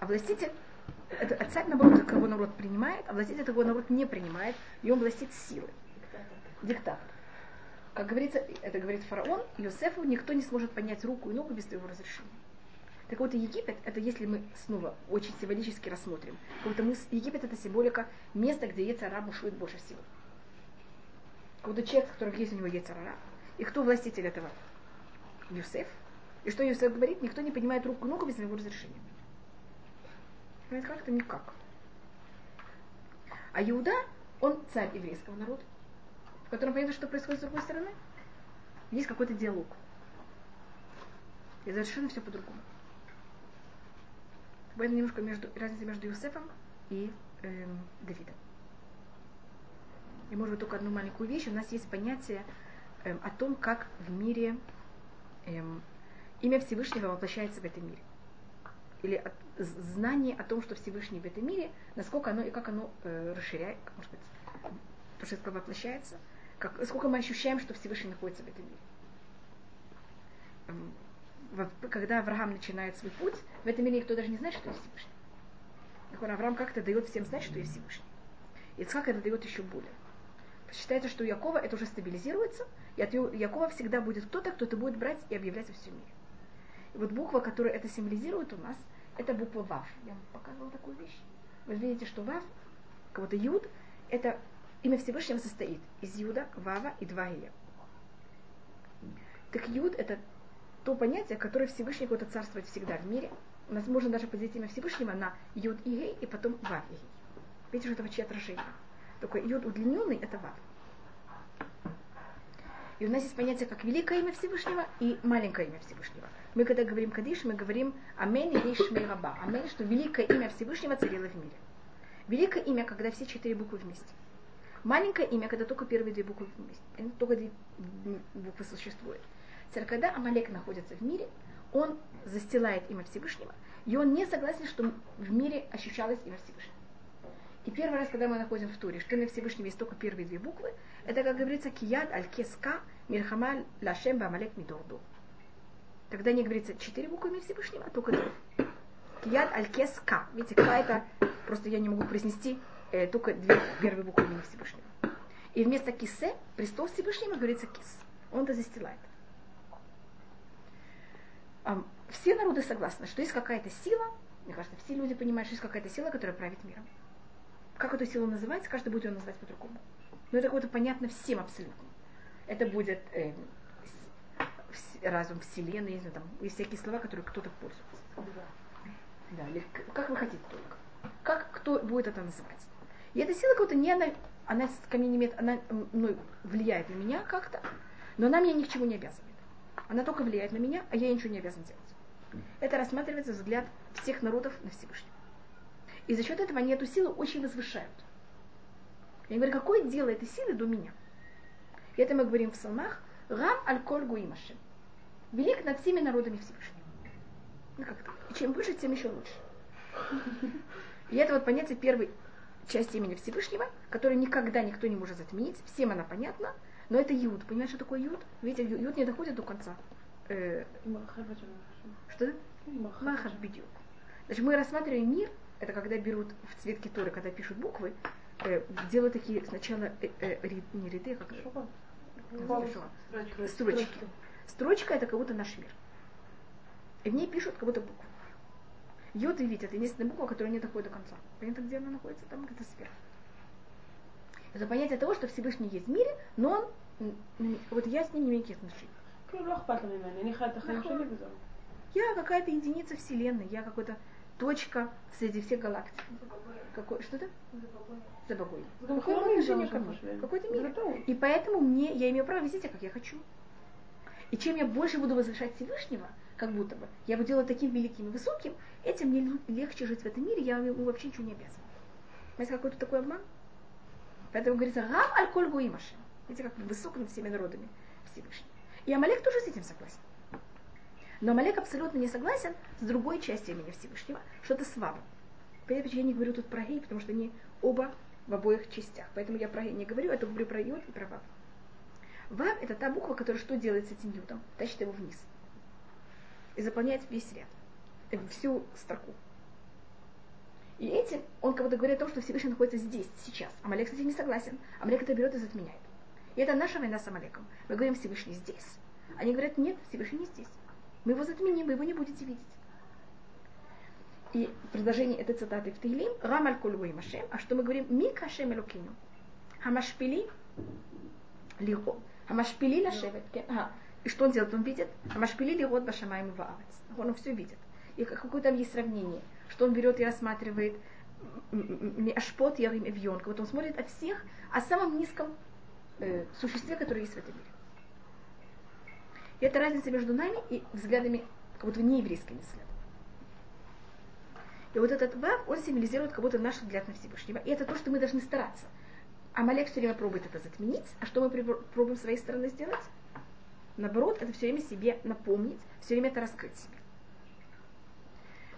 А властитель это царь, наоборот, кого народ принимает, а властитель, кого народ не принимает, и он властит силой. Диктатор. Как говорится, это говорит фараон, Иосифу никто не сможет поднять руку и ногу без его разрешения. Так вот, Египет, это если мы снова очень символически рассмотрим, будто мы, Египет это символика места, где Ецара бушует больше всего. Как будто человек, который есть у него Ецара, и кто властитель этого? Юсеф. И что Юсеф говорит? Никто не поднимает руку ногу без его разрешения. Понимаете, как это никак. А Иуда, он царь еврейского народа, в котором понятно, что происходит с другой стороны. Есть какой-то диалог. И совершенно все по-другому. Поэтому немножко между, разница между Юсефом и эм, Давидом. И может быть только одну маленькую вещь. У нас есть понятие эм, о том, как в мире эм, имя Всевышнего воплощается в этом мире или от, знание о том, что Всевышний в этом мире, насколько оно и как оно э, расширяет, как может быть, то, что это воплощается, как, сколько мы ощущаем, что Всевышний находится в этом мире. Эм, когда Авраам начинает свой путь, в этом мире никто даже не знает, что есть Всевышний. Так он, Авраам как-то дает всем знать, что есть Всевышний. Ицхак это дает еще более. Считается, что у Якова это уже стабилизируется, и от Якова всегда будет кто-то, кто это будет брать и объявлять во всем мире. И вот буква, которая это символизирует у нас, это буква Вав. Я вам показывала такую вещь. Вы видите, что Вав, кого-то Юд, это имя Всевышнего состоит из Юда, Вава и два Ия. Так Юд это то понятие, которое Всевышний будет царствовать всегда в мире. У нас можно даже поделить имя Всевышнего на Юд и Гей, и потом Вав и Гей. Видите, что это вообще отражение. Такой Юд удлиненный – это Вав. И у нас есть понятие как великое имя Всевышнего и маленькое имя Всевышнего. Мы когда говорим Кадиш, мы говорим Амен и Ейшмей Раба. Амен, что великое имя Всевышнего царило в мире. Великое имя, когда все четыре буквы вместе. Маленькое имя, когда только первые две буквы вместе. Только две буквы существуют. Теперь, когда Амалек находится в мире, он застилает имя Всевышнего, и он не согласен, что в мире ощущалось имя Всевышнего. И первый раз, когда мы находим в Туре, что имя Всевышнего есть только первые две буквы, это, как говорится, кияд аль-кеска мирхама лашем бамалек мидорду. Тогда не говорится четыре буквы имя Всевышнего, а только две. Кияд аль-кес ка. Видите, ка это просто я не могу произнести э, только две первые буквы имени Всевышнего. И вместо кисе, престол Всевышнего, говорится кис. Он это застилает. Все народы согласны, что есть какая-то сила, мне кажется, все люди понимают, что есть какая-то сила, которая правит миром. Как эту силу называется, каждый будет ее называть по-другому. Но это какое-то понятно всем абсолютно. Это будет э, разум Вселенной, не знаю, там есть всякие слова, которые кто-то пользуется. Да, или как вы хотите только. Как кто будет это называть. И эта сила какая-то не она, она ко мне не имеет, она ну, влияет на меня как-то, но она меня ни к чему не обязывает. Она только влияет на меня, а я ничего не обязан делать. Это рассматривается взгляд всех народов на Всевышнего. И за счет этого они эту силу очень возвышают. Я говорю, какое дело этой силы до меня? И это мы говорим в псалмах. Рам аль коль гуимашем велик над всеми народами Всевышнего. Ну как то И чем выше, тем еще лучше. И это вот понятие первой части имени Всевышнего, которое никогда никто не может затменить. Всем она понятна, но это Юд. Понимаешь, что такое Юд? Видите, Юд не доходит до конца. Э, что бедюк. Значит, мы рассматриваем мир, это когда берут в цвет китуры, когда пишут буквы, э, делают такие сначала э, э, ряд, не ряды, а как Строчки. Строчки. Строчка это как будто наш мир. И в ней пишут как будто букву. Йод и Вит это единственная буква, которая не доходит до конца. Понятно, где она находится? Там где-то сверху. Это понятие того, что Всевышний есть в мире, но он, вот я с ним не имею никаких отношений. Я какая-то единица Вселенной, я какой-то точка среди всех галактик. Какой, что-то? За богой. Какое отношение ко? Какой-то мир. И поэтому мне, я имею право вести себя, как я хочу. И чем я больше буду возвышать Всевышнего, как будто бы, я буду делать таким великим и высоким, этим мне легче жить в этом мире, я ему вообще ничего не обязан. Понимаете, какой-то такой обман? Поэтому говорится, рам аль коль гуимаши. Видите, как высок над всеми народами Всевышний. И Амалек тоже с этим согласен. Но Амалек абсолютно не согласен с другой частью имени Всевышнего, что это сваба. Понимаете, почему я не говорю тут про гей, потому что они оба в обоих частях. Поэтому я про гей не говорю, только говорю про йод и про вав. Вав это та буква, которая что делает с этим йодом? Тащит его вниз. И заполняет весь ряд. э, Всю строку. И этим он как будто говорит о том, что Всевышний находится здесь, сейчас. Амалек с этим не согласен. Амалек это берет и затменяет. И это наша война с Амалеком. Мы говорим, Всевышний здесь. Они говорят, нет, Всевышний не здесь. Мы его затменим, вы его не будете видеть. И продолжение этой цитаты в Тилим, Рамаль Кульву и Машем, а что мы говорим, Ми Кашем Элокину. Хамашпили лихо. Хамашпили лашевет. И что он делает? Он видит, Хамашпили лихот башамаем ваавец. Он все видит. И какое там есть сравнение, что он берет и рассматривает Ашпот Ярим Эвьон. Вот он смотрит от всех о самом низком э, существе, которое есть в этом мире. И это разница между нами и взглядами как будто нееврейскими взглядами. И вот этот вав, он символизирует как будто наш взгляд на Всевышнего. И это то, что мы должны стараться. Амалек все время пробует это затменить. А что мы пробуем с своей стороны сделать? Наоборот, это все время себе напомнить, все время это раскрыть себе.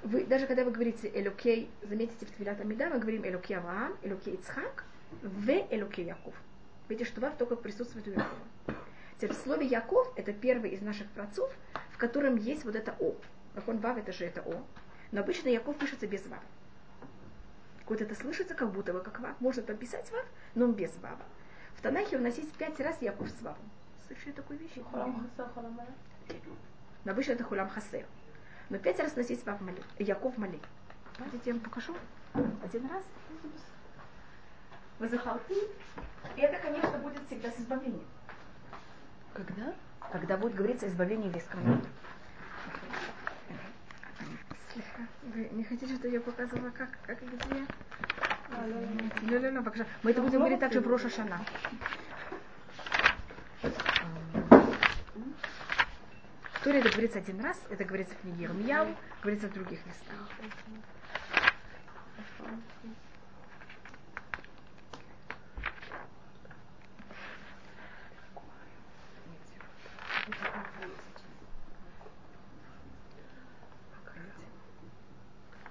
Вы, даже когда вы говорите Элокей, заметите в Твилят Амида, мы говорим Элокей Авраам, Элокей Ицхак, В Элокей Яков. Видите, что Вав только присутствует у Якова. Слово Яков – это первый из наших працов, в котором есть вот это О. Как он Вав – это же это О. Но обычно Яков пишется без Вав. Вот это слышится как будто бы как Вав. Можно подписать Вав, но он без Вава. В Танахе у нас есть пять раз Яков с Вавом. Слышали такую вещь? Хулам хаса, Но обычно это хулам хасе. Но пять раз у нас есть Вав Мали. Яков Мали. Давайте я вам покажу. Один раз. Вы захалтим. И это, конечно, будет всегда с избавлением. Когда? Когда будет говориться о избавлении народа. Слегка. Вы не хотите, чтобы я показывала, как, как и где? Ле-ле-ле, покажи. Мы это будем говорить также в Роша Шана. В Торе это говорится один раз, это говорится в книге Ирмияу, говорится в других местах. Да, имеет хорошее значение. Ведь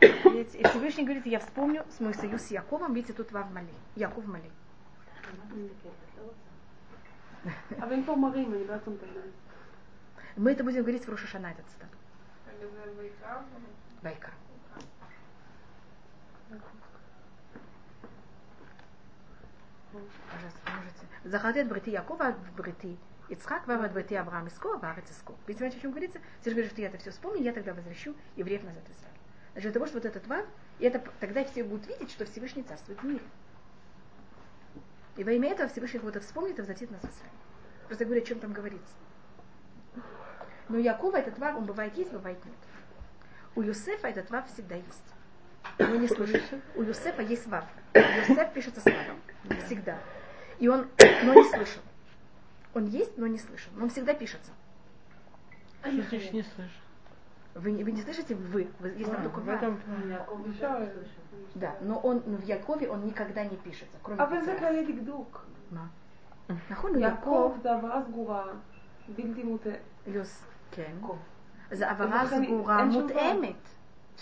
и Всевышний говорит, я вспомню с мой союз с Яковом, видите, тут вам мали. Яков мали. Мы это будем говорить в Рошашана, этот стат. Байка. Пожалуйста, можете. Захотят брити Якова, брити Ицхак, вам от брити Авраам Иско, Варец Иско. Видите, понимаете, о чем говорится? Ты же говоришь, что я это все вспомню, я тогда возвращу евреев назад в Израиль. Значит, для того, что вот этот вав, и это тогда все будут видеть, что Всевышний царствует в мире. И во имя этого Всевышний вот это вспомнит и возвратит нас в Израиль. Просто говорю, о чем там говорится. Но у Якова этот вав, он бывает есть, бывает нет. У Юсефа этот вав всегда есть. Вы не слышите? У Юсефа есть вав. Юсеф пишется с вавом. Всегда. И он, но не слышал. Он есть, но не слышал. Но он всегда пишется. Что значит не слышу? Вы, не- вы не слышите вы, вы есть там только в вав. этом... אפשר Да, но он но в Якове он никогда не пишется, кроме אבל זה пяти раз. כללי דקדוק. מה? נכון, הוא יעקב יעקב, זה הבהרה סגורה, בלתי מוטה. יוס, כן. זה הבהרה ולכן סגורה אין שום מותאמת.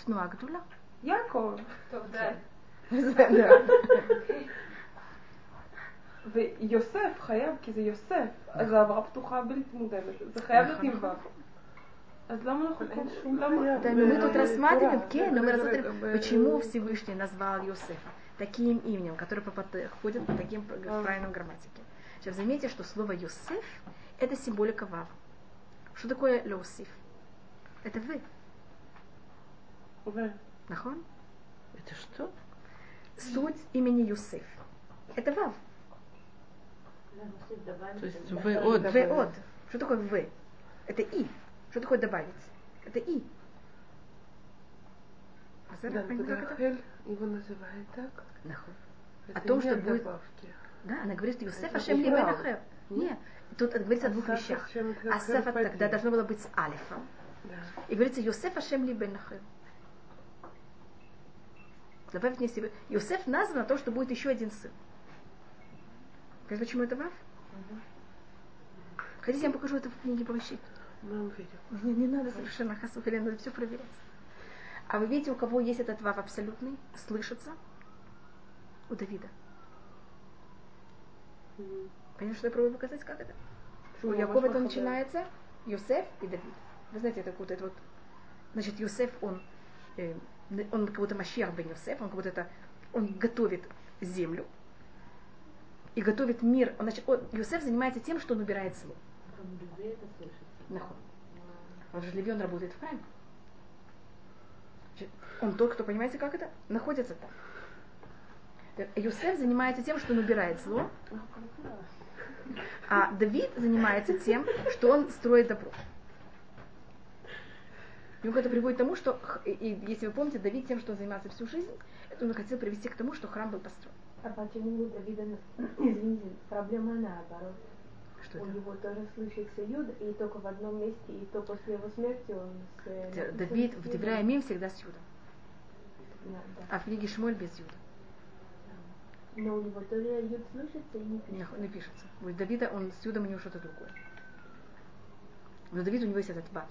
תנועה גדולה. יעקב. טוב, די. ויוסף חייב, כי זה יוסף, אז זה העברה פתוחה בלתי מותאמת. זה חייב להיות עם ו'. אז למה אנחנו קוראים? למה? Да, но мы тут рассматриваем, кен, но мы рассматриваем, почему Всевышний назвал Иосифа таким именем, которое подходит по таким п- в правильном грамматике. Сейчас заметьте, что слово Йосеф – это символика вав. Что такое Леосиф? Это вы, ו- нахон? Это что? Суть имени Юсеф. Это Вав. Да. То есть да. вы от В от. Что такое В? Это И. Что такое добавить? Это И. А Да, как это? Рахель его называет так, Нахуй. это том, не что будет- добавки. Да, она говорит, Юсеф Это Ашем убрал. Либенахер. Нет, тут говорится о двух вещах. Асаф Ахер тогда должно было быть с Алифом. Да. И говорится, Йосеф Ашем Либенахер. Добавить мне себе. Йосеф назван на то, что будет еще один сын. Понимаете, почему это Вав? Хотите, я вам покажу это в книге увидим. Не, не надо совершенно хасу, надо все проверять. А вы видите, у кого есть этот Вав абсолютный, слышится? У Давида. Понимаете, что я пробую показать, как это? У Почему? Якова это Возможно, начинается Юсеф и Давид. Вы знаете, это вот это вот. Значит, Юсеф, он, э, он как будто Машиах бен Юсеф, он как будто это, он готовит землю и готовит мир. Он, значит, он, Юсеф занимается тем, что он убирает зло. Нахуй. Он же Левион работает в храме. Он тот, кто, понимаете, как это? Находится там. Юсеф занимается тем, что он убирает зло, а Давид занимается тем, что он строит добро. И он это приводит к тому, что, и, и если вы помните, Давид тем, что он занимался всю жизнь, это он хотел привести к тому, что храм был построен. А почему у Давида, извините, проблема наоборот? Что У это? него тоже слышится юд, и только в одном месте, и то после его смерти он с... э, Давид в. Деврая Мим всегда с Юдом, Да, да. а в книге Шмоль без Юда. Но у него тоже юд слышится и не пишется. Нах- не пишется. У Давида он с Юдом у него что-то другое. Но Давид у него есть этот Вав.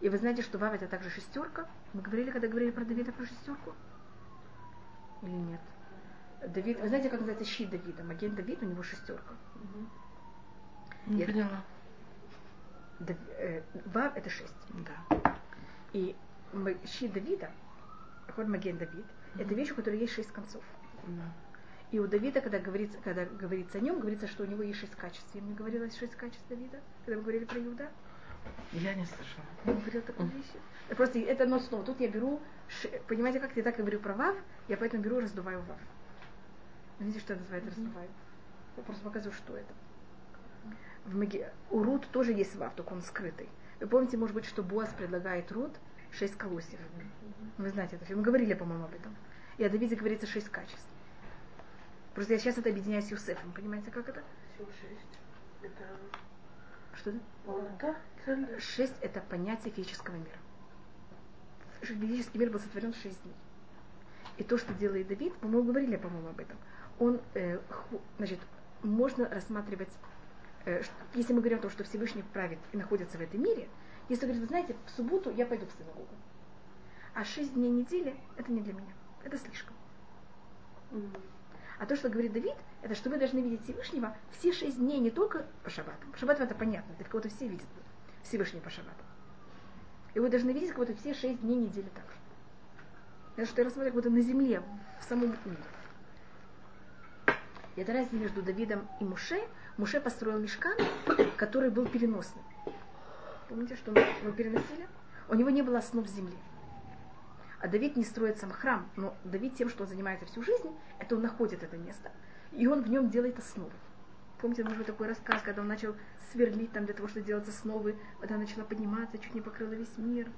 И вы знаете, что Вав это также шестерка. Мы говорили, когда говорили про Давида, про шестерку? Или нет? Давид, вы знаете, как называется щит Давида? Маген Давид, у него шестерка. Не поняла. Дав- э, Вав это шесть. Да. И щит Давида, ход Маген Давид, это вещь, у которой есть шесть концов. Да. И у Давида, когда говорится, когда говорится о нем, говорится, что у него есть шесть качеств. Я мне говорила шесть качеств Давида, когда мы говорили про Иуда. Я не слышала. Я говорила такую вещь. Просто это одно слово. Тут я беру, понимаете, как я так говорю про Вав, я поэтому беру и раздуваю Вав. Видите, что это называется раздуваю? Я просто показываю, что это. В Маге... У Рут тоже есть Вав, только он скрытый. Вы помните, может быть, что Боас предлагает Рут шесть колосьев. Вы знаете это. Мы говорили, по-моему, об этом. И о Давиде говорится шесть качеств. Просто я сейчас это объединяю с Юсефом. Понимаете, как это? Всего шесть. Это Что это? полнота. Шесть – это понятие физического мира. Физический мир был сотворен в шесть дней. И то, что делает Давид, мы говорили, по-моему, об этом. Он, э, значит, можно рассматривать, э, если мы говорим о том, что Всевышний правит и находится в этом мире, если говорит, вы знаете, в субботу я пойду в синагогу, а шесть дней недели – это не для меня, это слишком. А то, что говорит Давид, это что вы должны видеть Всевышнего все шесть дней, не только по шаббатам. По шаббатам это понятно, это кого-то все видят Всевышнего по шаббатам. И вы должны видеть кого-то все шесть дней недели так же. Это что я рассматриваю будто на земле, в самом мире. И это разница между Давидом и Муше. Муше построил мешкан, который был переносным. Помните, что мы переносили? У него не было основ земли. А Давид не строит сам храм, но Давид тем, что он занимается всю жизнь, это он находит это место, и он в нем делает основы. Помните, может быть, такой рассказ, когда он начал сверлить там для того, чтобы делать основы, вода начала подниматься, чуть не покрыла весь мир.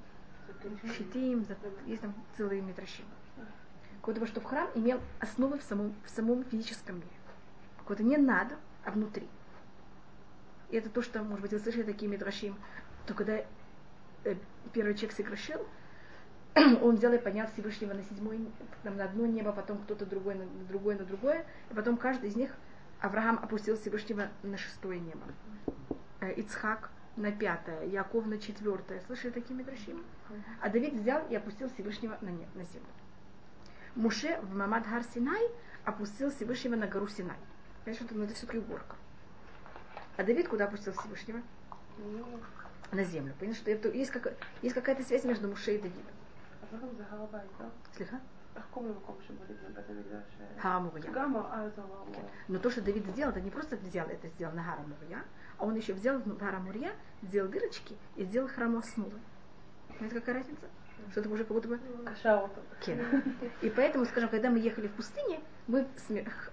Щитим, есть там целые метрощины. Какого-то, что в храм имел основы в самом, в самом физическом мире. Какого-то не надо, а внутри. И это то, что, может быть, вы слышали такие метрощим, то когда э, первый человек согрешил, он взял и поднял Всевышнего на седьмое, там, на одно небо, потом кто-то другой на другое, на другое, и потом каждый из них Авраам опустил Всевышнего на шестое небо. Э, Ицхак на пятое, Яков на четвертое. Слышали такие мидрашим? А Давид взял и опустил Всевышнего на, на землю. Муше в Мамад Гар Синай опустил Всевышнего на гору Синай. Понимаешь, он думал, это все приборка. А Давид куда опустил Всевышнего? На землю. Понимаешь, что есть, как, есть какая-то связь между Муше и Давидом. Слыха? Харамурья. Но то, что Давид сделал, это не просто взял это сделал на Харамурья, а он еще взял на Харамурья, сделал дырочки и сделал храм основы. Понимаете, какая разница? Что это уже как будто бы. Кен. И поэтому, скажем, когда мы ехали в пустыне, мы с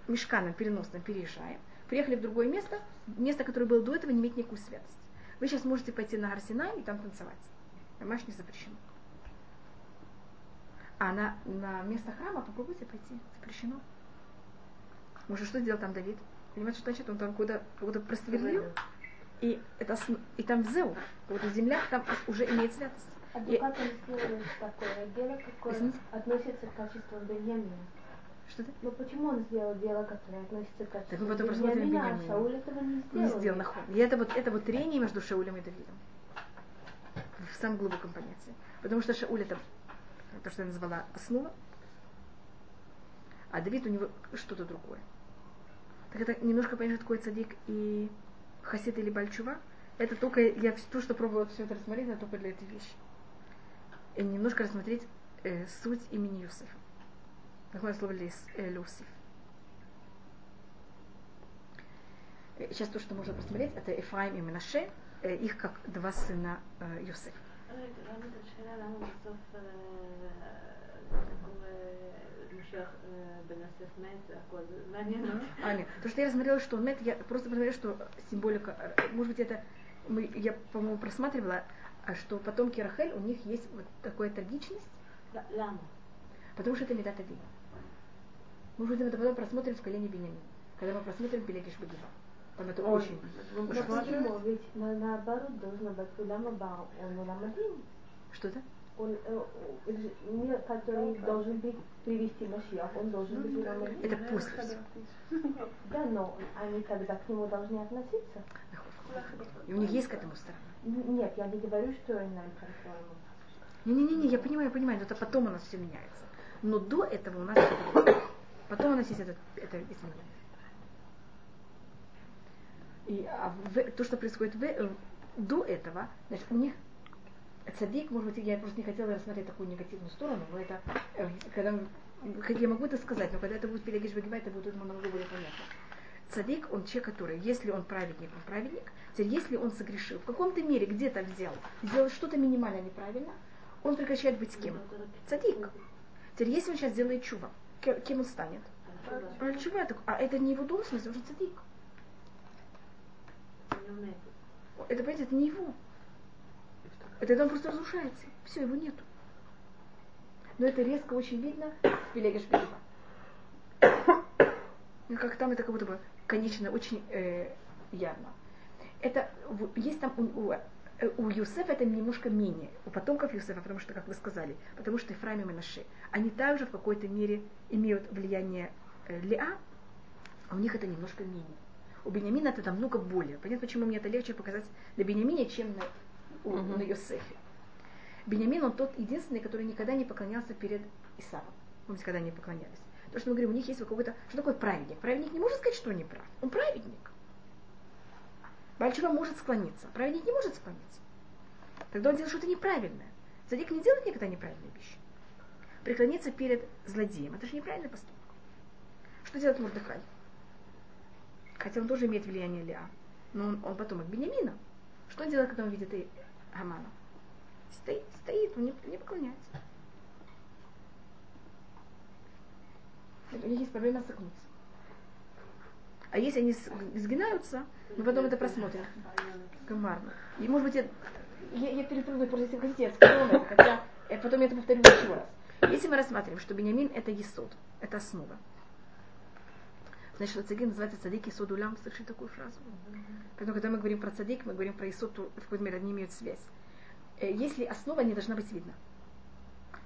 мешканом переносным переезжаем, приехали в другое место, место, которое было до этого, не имеет никакую святость. Вы сейчас можете пойти на Арсенай и там танцевать. Понимаешь, не запрещено. А на, на место храма попробуйте пойти. Запрещено. Может, что сделал там Давид? Понимаете, что значит? Он там куда, куда просверлил, и, это, и там зеу, вот земля там уже имеет святость. А И- как он сделает такое дело, какое Извините? относится к качеству Беньямина? Что ты? Ну почему он сделал дело, которое относится к качеству мы потом посмотрим Беньямина, а Беньямина. Шауль этого не Не сделал? сделал нахон. И это вот, это вот трение между Шаулем и Давидом. В самом глубоком понятии. Потому что Шауль это то, что я назвала основа, а Давид у него что-то другое. Так это немножко понять, что такое цадик и хасид или бальчува. Это только, я то, что пробовала все это рассмотреть, это только для этой вещи. Э, немножко рассмотреть э, суть имени Юсефа. Такое слово лис, э, Люсиф. Э, сейчас то, что можно посмотреть, это Эфраим и Менаше, э, их как два сына э, Юсефа. А, нет. То, что я рассмотрела, что он мед, я просто посмотрела, что символика, э, может быть, это мы, я, по-моему, просматривала, а что потомки Рахель, у них есть вот такая трагичность. Да, лама. Потому что это Медатавин. Мы уже это потом просмотрим в колене Бениамин, когда мы просмотрим Белегиш Багима. Там это Ой, очень... Да ну, почему? Ведь на, наоборот должно быть Улама Бау, он Улама Дин. Что-то? Он, э, мир, который должен быть привести Машиах, он должен быть Улама Дин. Это после. Да, но они тогда к нему должны относиться. И у них есть к этому сторона. Н- Нет, я не говорю, что нам по-своему. Не-не-не, я понимаю, я понимаю, но это потом у нас все меняется. Но до этого у нас. Потом у нас есть это, это изменение. И а в- то, что происходит в, э, до этого, значит, у них цадик, может быть, я просто не хотела рассмотреть такую негативную сторону, но это, э, когда, как я могу это сказать, но когда это будет Багиба, это будет намного более понятно. Цадик, он человек, который, если он праведник, он праведник. Теперь, если он согрешил, в каком-то мере где-то взял, сделал что-то минимально неправильно, он прекращает быть кем? Цадик. Теперь, если он сейчас сделает чува, кем он станет? А Чува, а это не его должность, он же цадик. Это, понимаете, это не его. Это, это он просто разрушается. Все, его нету. Но это резко очень видно в Пелеге Шпилева. Как там это как будто бы, конечно, очень э, явно. Это есть там у, у, у Юсефа это немножко менее, у потомков Юсефа, потому что, как вы сказали, потому что Ефраим и Менаше, они также в какой-то мере имеют влияние э, Леа, а у них это немножко менее. У Бениамина это намного более. Понятно, почему мне это легче показать на Бениамине, чем на, у- Мгм. на Йосефе. Бениамин, он тот единственный, который никогда не поклонялся перед Исавом. Помните, когда они поклонялись? То, что мы говорим, у них есть какой-то... Что такое праведник? Праведник не может сказать, что он не прав. Он праведник. Бальчува может склониться. Праведник не может склониться. Тогда он делает что-то неправильное. Задик не делает никогда неправильные вещи. Преклониться перед злодеем. Это же неправильный поступок. Что делает Мурдыхай? Хотя он тоже имеет влияние Лиа. Но он, он потомок Бениамина. Что делает, когда он видит и? Стоит, стоит, он не, не поклоняется. У них есть проблема согнуться. А если они сгинаются, мы потом это просмотрим. Комарно. И может быть, я, я, я перепрыгну, просто если хотите, я скажу это, хотя я потом я это повторю еще раз. Если мы рассматриваем, что Бениамин это Есод, это основа, значит, цадик называется цадик Есод Улям, слышали такую фразу? Поэтому, когда мы говорим про цадик, мы говорим про Есод, то в какой-то мере они имеют связь. Э, Если основа не должна быть видна,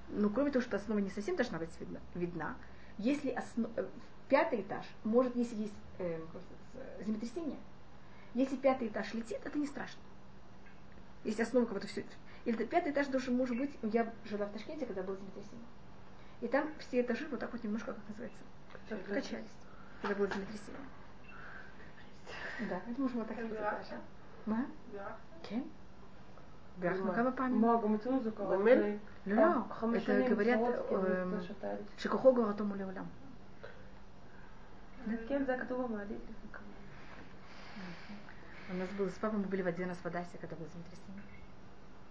но кроме того, что основа не совсем должна быть видна, видна если осно- э, пятый этаж, может, если есть э, сказать, э, землетрясение, если пятый этаж летит, это не страшно. Если основа как будто все... Или это пятый этаж должен может быть... Я жила в Ташкенте, когда было землетрясение. И там все этажи вот так вот немножко, как называется, качались, когда было землетрясение. Да, это можно вот так вот этажа. מה? כן. בירכנו כמה פעמים. מה, גם אצלנו זה קרה. באמת? לפני לא, לא, חמש это שנים, говорят, סורוצקי, אה, מבצע שתיים. שכוחו גבוהתו לעולם. כן, זה היה כתוב במעלית לפני כמה у нас было с папой, мы были в один раз в Адасе, когда было землетрясение.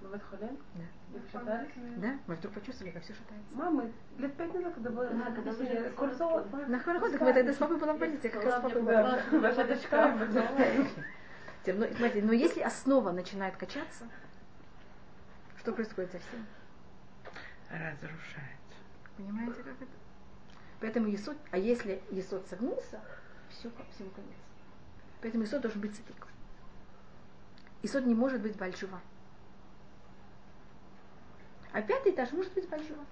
Вы в Да. Да, мы вдруг почувствовали, как все шатается. Мамы, лет пять назад, когда было да, когда мы Курсово... На Харахот, так мы тогда с папой была в больнице, я как раз с папой была. Ваша дочка. Но, ну, смотрите, но если основа начинает качаться, что происходит со всем? Разрушается. Понимаете, как это? Поэтому Иисус, а если Иисус согнулся, все, всему конец. Поэтому Иисус должен быть цикл цадик. Есот не может быть большого. А пятый этаж может быть большого.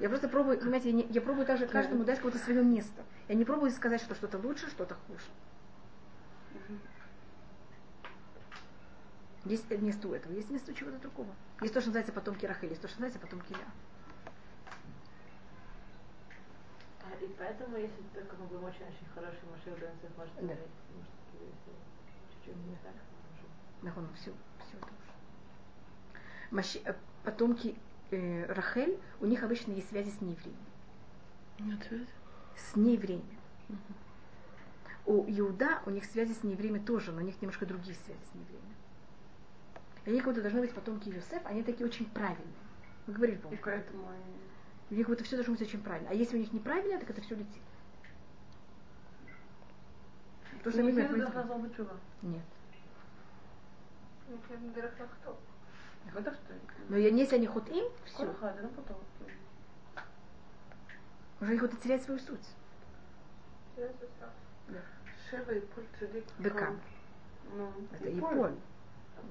Я просто пробую, понимаете, я, не- я пробую также каждому дать какое-то свое место. Я не пробую сказать, что что-то лучше, что-то хуже. Есть место у этого, есть место у чего-то другого. Есть то, что называется потомки Рахель, есть то, что называется потомки Ля. А, И поэтому, если только мы будем очень-очень хороший Машир Бенцев, может, Да. может, чуть-чуть не так, может, Нахуй, все, все это уже. Маши- э, потомки э, Рахель, у них обычно есть связи с неевреями. Нет связи? С неевреями. У Иуда у них связи с неевреями тоже, но у них немножко другие связи с неевреями. И они как будто должны быть потомки Юсеф, они такие очень правильные. Мы говорили, И помню. поэтому у них вот все должно быть очень правильно. А если у них неправильно, так это все летит. Потому что, ну, например, не Нет. Но если они ход им, все. Уже их вот терять свою суть. Да. Шева и Поль Цедик. Ну, это и Поль.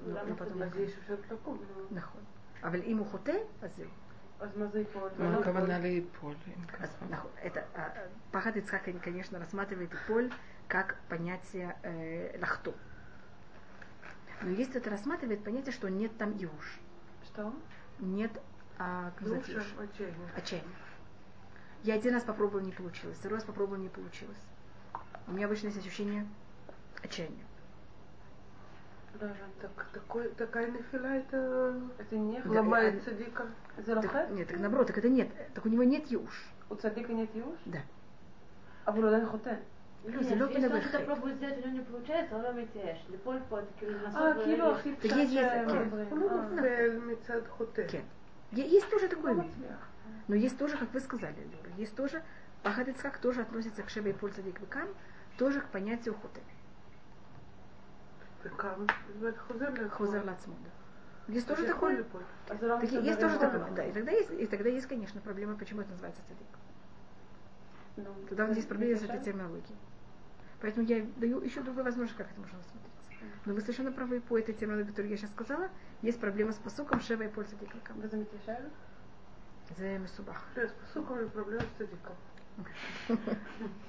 Ну, ну потом здесь уже таком. Нахуй. А им ухоте, а зел. Макаванали ну, а и Поль. Это а, Пахат Ицхак, конечно, рассматривает Поль как понятие э, лахту. Но есть это рассматривает понятие, что нет там юж. Что? Нет а, как юж, юж. отчаяния. отчаяния. Я один раз попробовала, не получилось. Второй раз попробовала, не получилось. У меня обычно есть ощущение отчаяния даже. Так, такой, такая нафиля, это, это не ломает да, цадика. Так, нет, так наоборот, так это нет. Так у него нет юж. У цадика нет юж? Да. А в Рудан Хоте? Люди, люди если что-то пробует сделать, не получается, он митеешь. Липоль под А, кило, хипсат. Есть, есть. Ну, а, ну, есть тоже такое. Но есть тоже, как вы сказали, есть тоже, Ахадыцхак тоже относится к Шебе и Пульцадик Бекам, тоже к понятию Хотель. Хузер лацмуда. Есть тоже такое? Так, есть тоже такое, да. И тогда есть, и тогда есть, конечно, проблема, почему это называется цадик. Ну, тогда у нас есть проблема с этой терминологией. Поэтому я даю еще другую возможность, как это можно рассмотреться. Но вы совершенно правы по этой терминологии, которую я сейчас сказала. Есть проблема с посуком Шева и Польса Дикликом. Вы заметили Шева? За Месубах. С посуком или проблема с Диком.